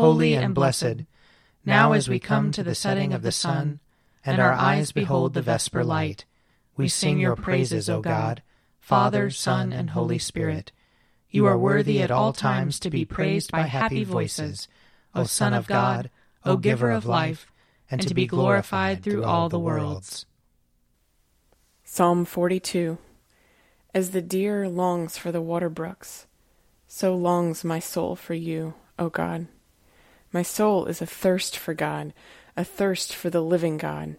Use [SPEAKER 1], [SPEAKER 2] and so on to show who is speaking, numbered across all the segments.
[SPEAKER 1] holy and blessed, now as we come to the setting of the sun, and our eyes behold the vesper light, we sing your praises, O God, Father, Son, and Holy Spirit. You are worthy at all times to be praised by happy voices, O Son of God, O Giver of life, and to be glorified through all the worlds.
[SPEAKER 2] Psalm 42 As the deer longs for the water brooks, so longs my soul for you, O God. My soul is athirst for God, athirst for the living God.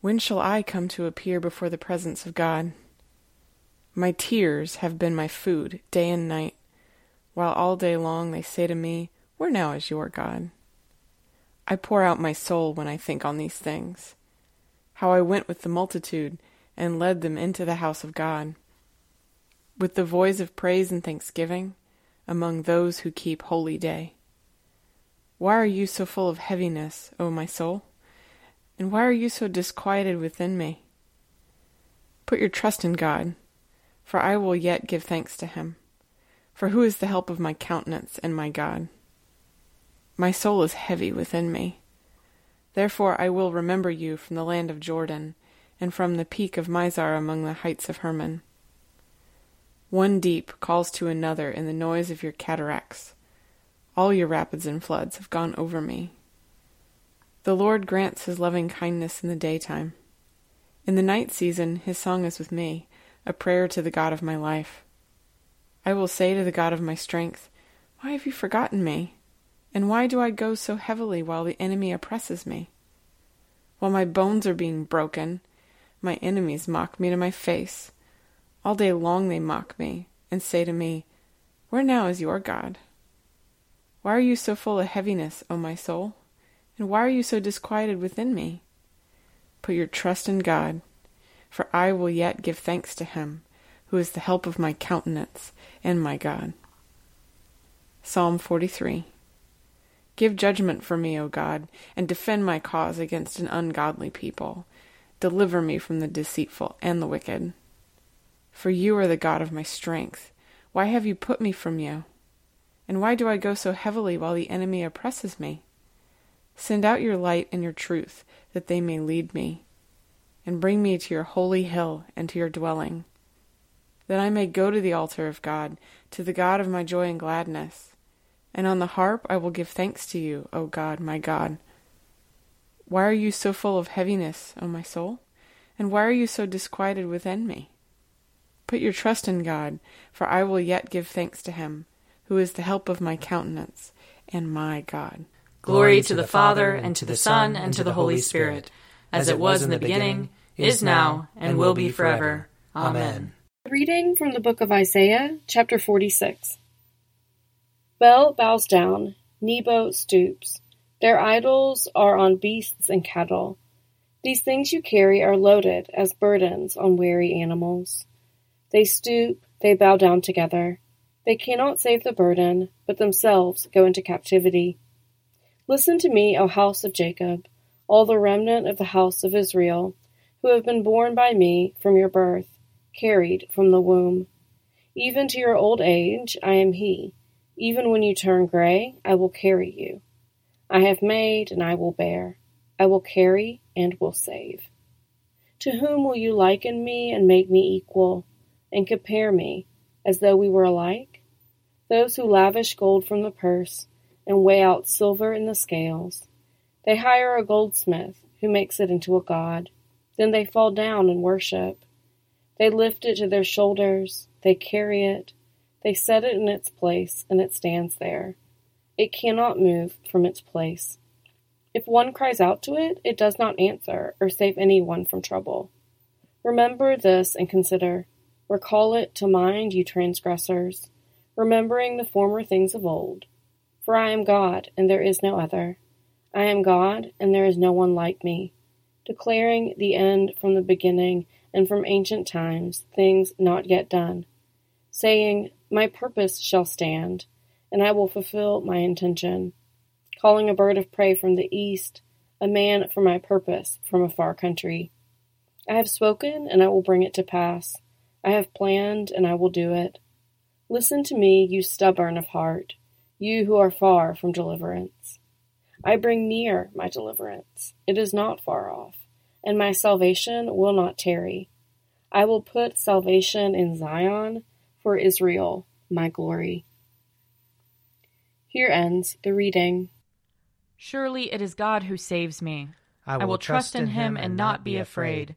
[SPEAKER 2] When shall I come to appear before the presence of God? My tears have been my food day and night, while all day long they say to me, Where now is your God? I pour out my soul when I think on these things, how I went with the multitude and led them into the house of God, with the voice of praise and thanksgiving among those who keep holy day. Why are you so full of heaviness, O my soul? And why are you so disquieted within me? Put your trust in God, for I will yet give thanks to him. For who is the help of my countenance and my God? My soul is heavy within me. Therefore I will remember you from the land of Jordan, and from the peak of Mizar among the heights of Hermon. One deep calls to another in the noise of your cataracts. All your rapids and floods have gone over me. The Lord grants his loving kindness in the daytime. In the night season, his song is with me, a prayer to the God of my life. I will say to the God of my strength, Why have you forgotten me? And why do I go so heavily while the enemy oppresses me? While my bones are being broken, my enemies mock me to my face. All day long they mock me, and say to me, Where now is your God? Why are you so full of heaviness, O my soul? And why are you so disquieted within me? Put your trust in God, for I will yet give thanks to him, who is the help of my countenance and my God. Psalm 43 Give judgment for me, O God, and defend my cause against an ungodly people. Deliver me from the deceitful and the wicked. For you are the God of my strength. Why have you put me from you? And why do I go so heavily while the enemy oppresses me? Send out your light and your truth, that they may lead me, and bring me to your holy hill and to your dwelling, that I may go to the altar of God, to the God of my joy and gladness. And on the harp I will give thanks to you, O God, my God. Why are you so full of heaviness, O my soul? And why are you so disquieted within me? Put your trust in God, for I will yet give thanks to him who is the help of my countenance and my God.
[SPEAKER 3] Glory to the Father, and to the Son, and to the Holy Spirit, as it was in the beginning, is now, and will be forever. Amen.
[SPEAKER 4] Reading from the book of Isaiah, chapter 46. Bel bows down, Nebo stoops. Their idols are on beasts and cattle. These things you carry are loaded as burdens on weary animals. They stoop, they bow down together. They cannot save the burden, but themselves go into captivity. Listen to me, O house of Jacob, all the remnant of the house of Israel, who have been born by me from your birth, carried from the womb. Even to your old age I am he. Even when you turn gray, I will carry you. I have made, and I will bear. I will carry, and will save. To whom will you liken me and make me equal, and compare me, as though we were alike? those who lavish gold from the purse and weigh out silver in the scales. They hire a goldsmith who makes it into a god. Then they fall down and worship. They lift it to their shoulders, they carry it, they set it in its place, and it stands there. It cannot move from its place. If one cries out to it, it does not answer or save anyone from trouble. Remember this and consider. Recall it to mind, you transgressors remembering the former things of old. For I am God, and there is no other. I am God, and there is no one like me, declaring the end from the beginning and from ancient times things not yet done, saying, My purpose shall stand, and I will fulfill my intention, calling a bird of prey from the east, a man for my purpose from a far country. I have spoken, and I will bring it to pass. I have planned, and I will do it. Listen to me, you stubborn of heart, you who are far from deliverance. I bring near my deliverance. It is not far off, and my salvation will not tarry. I will put salvation in Zion for Israel, my glory. Here ends the reading.
[SPEAKER 5] Surely it is God who saves me.
[SPEAKER 1] I will,
[SPEAKER 5] I will trust in him and not be afraid.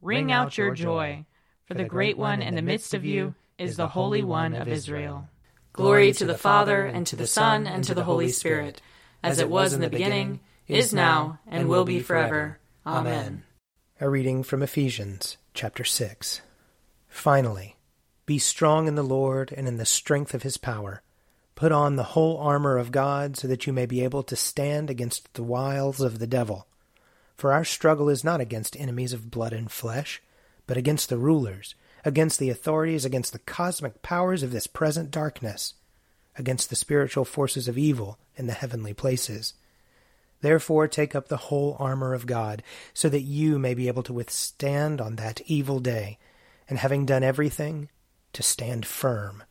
[SPEAKER 5] ring out your joy, for the great one in the midst of you is the Holy One of Israel.
[SPEAKER 3] Glory to the Father, and to the Son, and to the Holy Spirit, as it was in the beginning, is now, and will be forever. Amen.
[SPEAKER 1] A reading from Ephesians chapter 6. Finally, be strong in the Lord and in the strength of his power. Put on the whole armor of God so that you may be able to stand against the wiles of the devil. For our struggle is not against enemies of blood and flesh, but against the rulers, against the authorities, against the cosmic powers of this present darkness, against the spiritual forces of evil in the heavenly places. Therefore, take up the whole armor of God, so that you may be able to withstand on that evil day, and having done everything, to stand firm.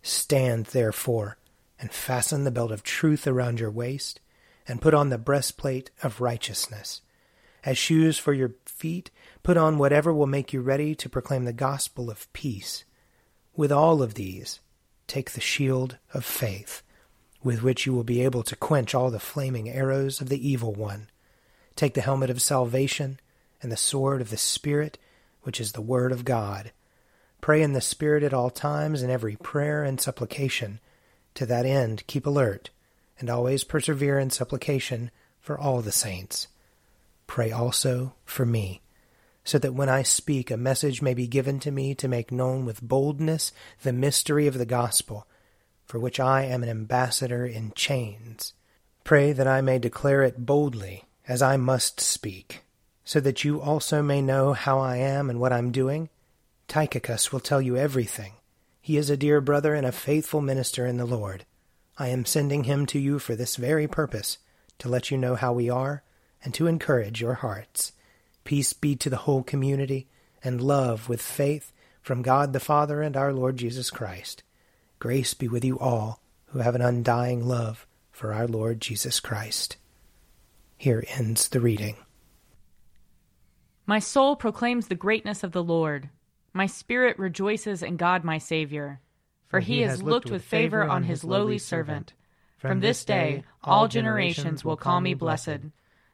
[SPEAKER 1] Stand, therefore, and fasten the belt of truth around your waist, and put on the breastplate of righteousness. As shoes for your feet, put on whatever will make you ready to proclaim the gospel of peace. With all of these, take the shield of faith with which you will be able to quench all the flaming arrows of the evil one. Take the helmet of salvation and the sword of the Spirit, which is the Word of God. Pray in the Spirit at all times in every prayer and supplication. To that end, keep alert, and always persevere in supplication for all the saints. Pray also for me, so that when I speak, a message may be given to me to make known with boldness the mystery of the gospel for which I am an ambassador in chains. Pray that I may declare it boldly, as I must speak, so that you also may know how I am and what I'm doing. Tychicus will tell you everything. He is a dear brother and a faithful minister in the Lord. I am sending him to you for this very purpose, to let you know how we are, and to encourage your hearts. Peace be to the whole community, and love with faith from God the Father and our Lord Jesus Christ. Grace be with you all who have an undying love for our Lord Jesus Christ. Here ends the reading.
[SPEAKER 5] My soul proclaims the greatness of the Lord. My spirit rejoices in God my Saviour. For he has looked with favor on his lowly servant. From this day all generations will call me blessed.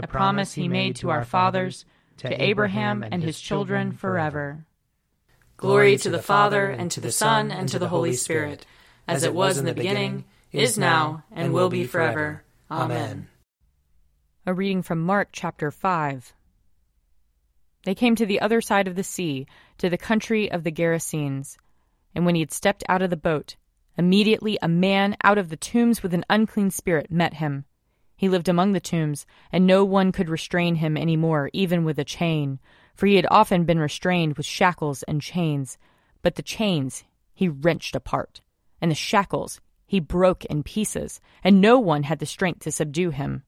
[SPEAKER 5] the promise he made to our fathers, to Abraham and his children forever.
[SPEAKER 3] Glory to the Father, and to the Son, and to the Holy Spirit as it was in the beginning, is now, and will be forever. Amen.
[SPEAKER 5] A reading from Mark chapter 5. They came to the other side of the sea, to the country of the Gerasenes. And when he had stepped out of the boat, immediately a man out of the tombs with an unclean spirit met him. He lived among the tombs, and no one could restrain him any more, even with a chain, for he had often been restrained with shackles and chains. But the chains he wrenched apart and the shackles He broke in pieces, and no one had the strength to subdue him.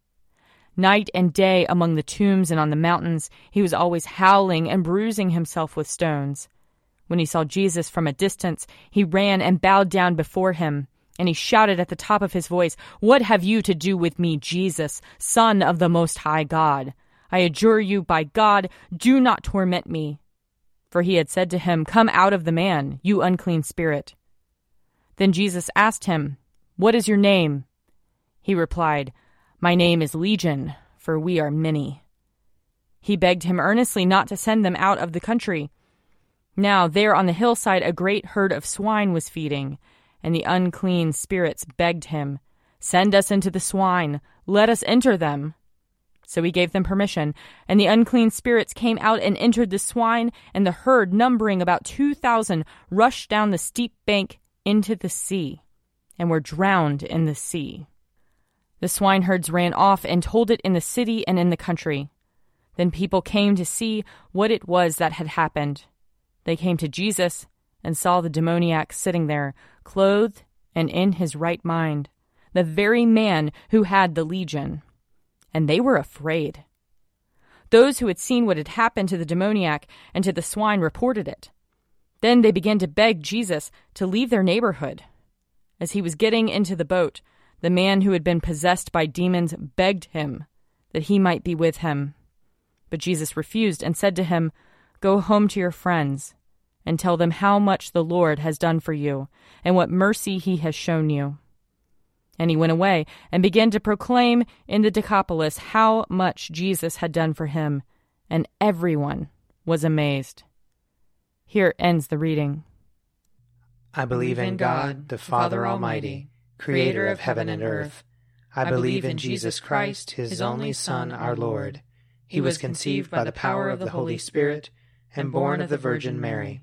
[SPEAKER 5] Night and day among the tombs and on the mountains, he was always howling and bruising himself with stones. When he saw Jesus from a distance, he ran and bowed down before him, and he shouted at the top of his voice, What have you to do with me, Jesus, Son of the Most High God? I adjure you by God, do not torment me. For he had said to him, Come out of the man, you unclean spirit. Then Jesus asked him, What is your name? He replied, My name is Legion, for we are many. He begged him earnestly not to send them out of the country. Now there on the hillside a great herd of swine was feeding, and the unclean spirits begged him, Send us into the swine, let us enter them. So he gave them permission, and the unclean spirits came out and entered the swine, and the herd, numbering about two thousand, rushed down the steep bank into the sea and were drowned in the sea. The swineherds ran off and told it in the city and in the country. Then people came to see what it was that had happened. They came to Jesus and saw the demoniac sitting there, clothed and in his right mind, the very man who had the legion. And they were afraid. Those who had seen what had happened to the demoniac and to the swine reported it. Then they began to beg Jesus to leave their neighborhood. As he was getting into the boat, the man who had been possessed by demons begged him that he might be with him. But Jesus refused and said to him, Go home to your friends and tell them how much the Lord has done for you and what mercy he has shown you. And he went away and began to proclaim in the Decapolis how much Jesus had done for him, and everyone was amazed. Here ends the reading.
[SPEAKER 1] I believe in God, the Father Almighty, creator of heaven and earth. I believe in Jesus Christ, his only Son, our Lord. He was conceived by the power of the Holy Spirit and born of the Virgin Mary.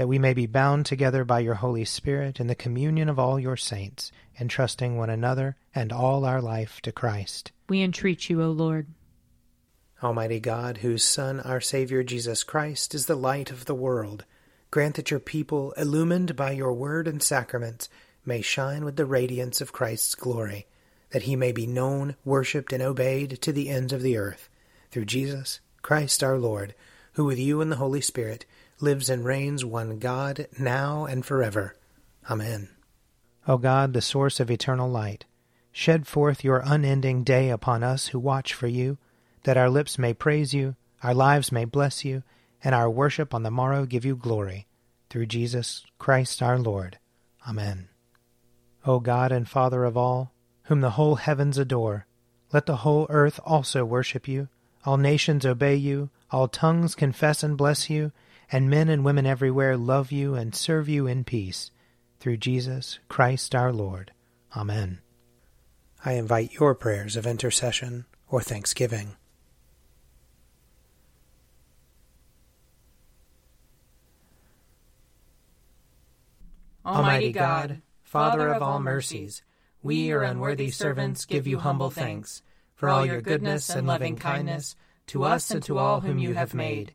[SPEAKER 1] That we may be bound together by your Holy Spirit in the communion of all your saints, entrusting one another and all our life to Christ.
[SPEAKER 5] We entreat you, O Lord.
[SPEAKER 1] Almighty God, whose Son, our Savior Jesus Christ, is the light of the world, Grant that your people, illumined by your word and sacraments, may shine with the radiance of Christ's glory, that he may be known, worshipped, and obeyed to the ends of the earth, through Jesus Christ our Lord, who with you and the Holy Spirit lives and reigns one God, now and forever. Amen. O God, the source of eternal light, shed forth your unending day upon us who watch for you, that our lips may praise you, our lives may bless you, and our worship on the morrow give you glory, through Jesus Christ our Lord. Amen. O God and Father of all, whom the whole heavens adore, let the whole earth also worship you, all nations obey you, all tongues confess and bless you, and men and women everywhere love you and serve you in peace, through Jesus Christ our Lord. Amen. I invite your prayers of intercession or thanksgiving.
[SPEAKER 3] Almighty God, Father of all mercies,
[SPEAKER 1] we, your unworthy servants, give you humble thanks for all your goodness and loving kindness to us and to all whom you have made.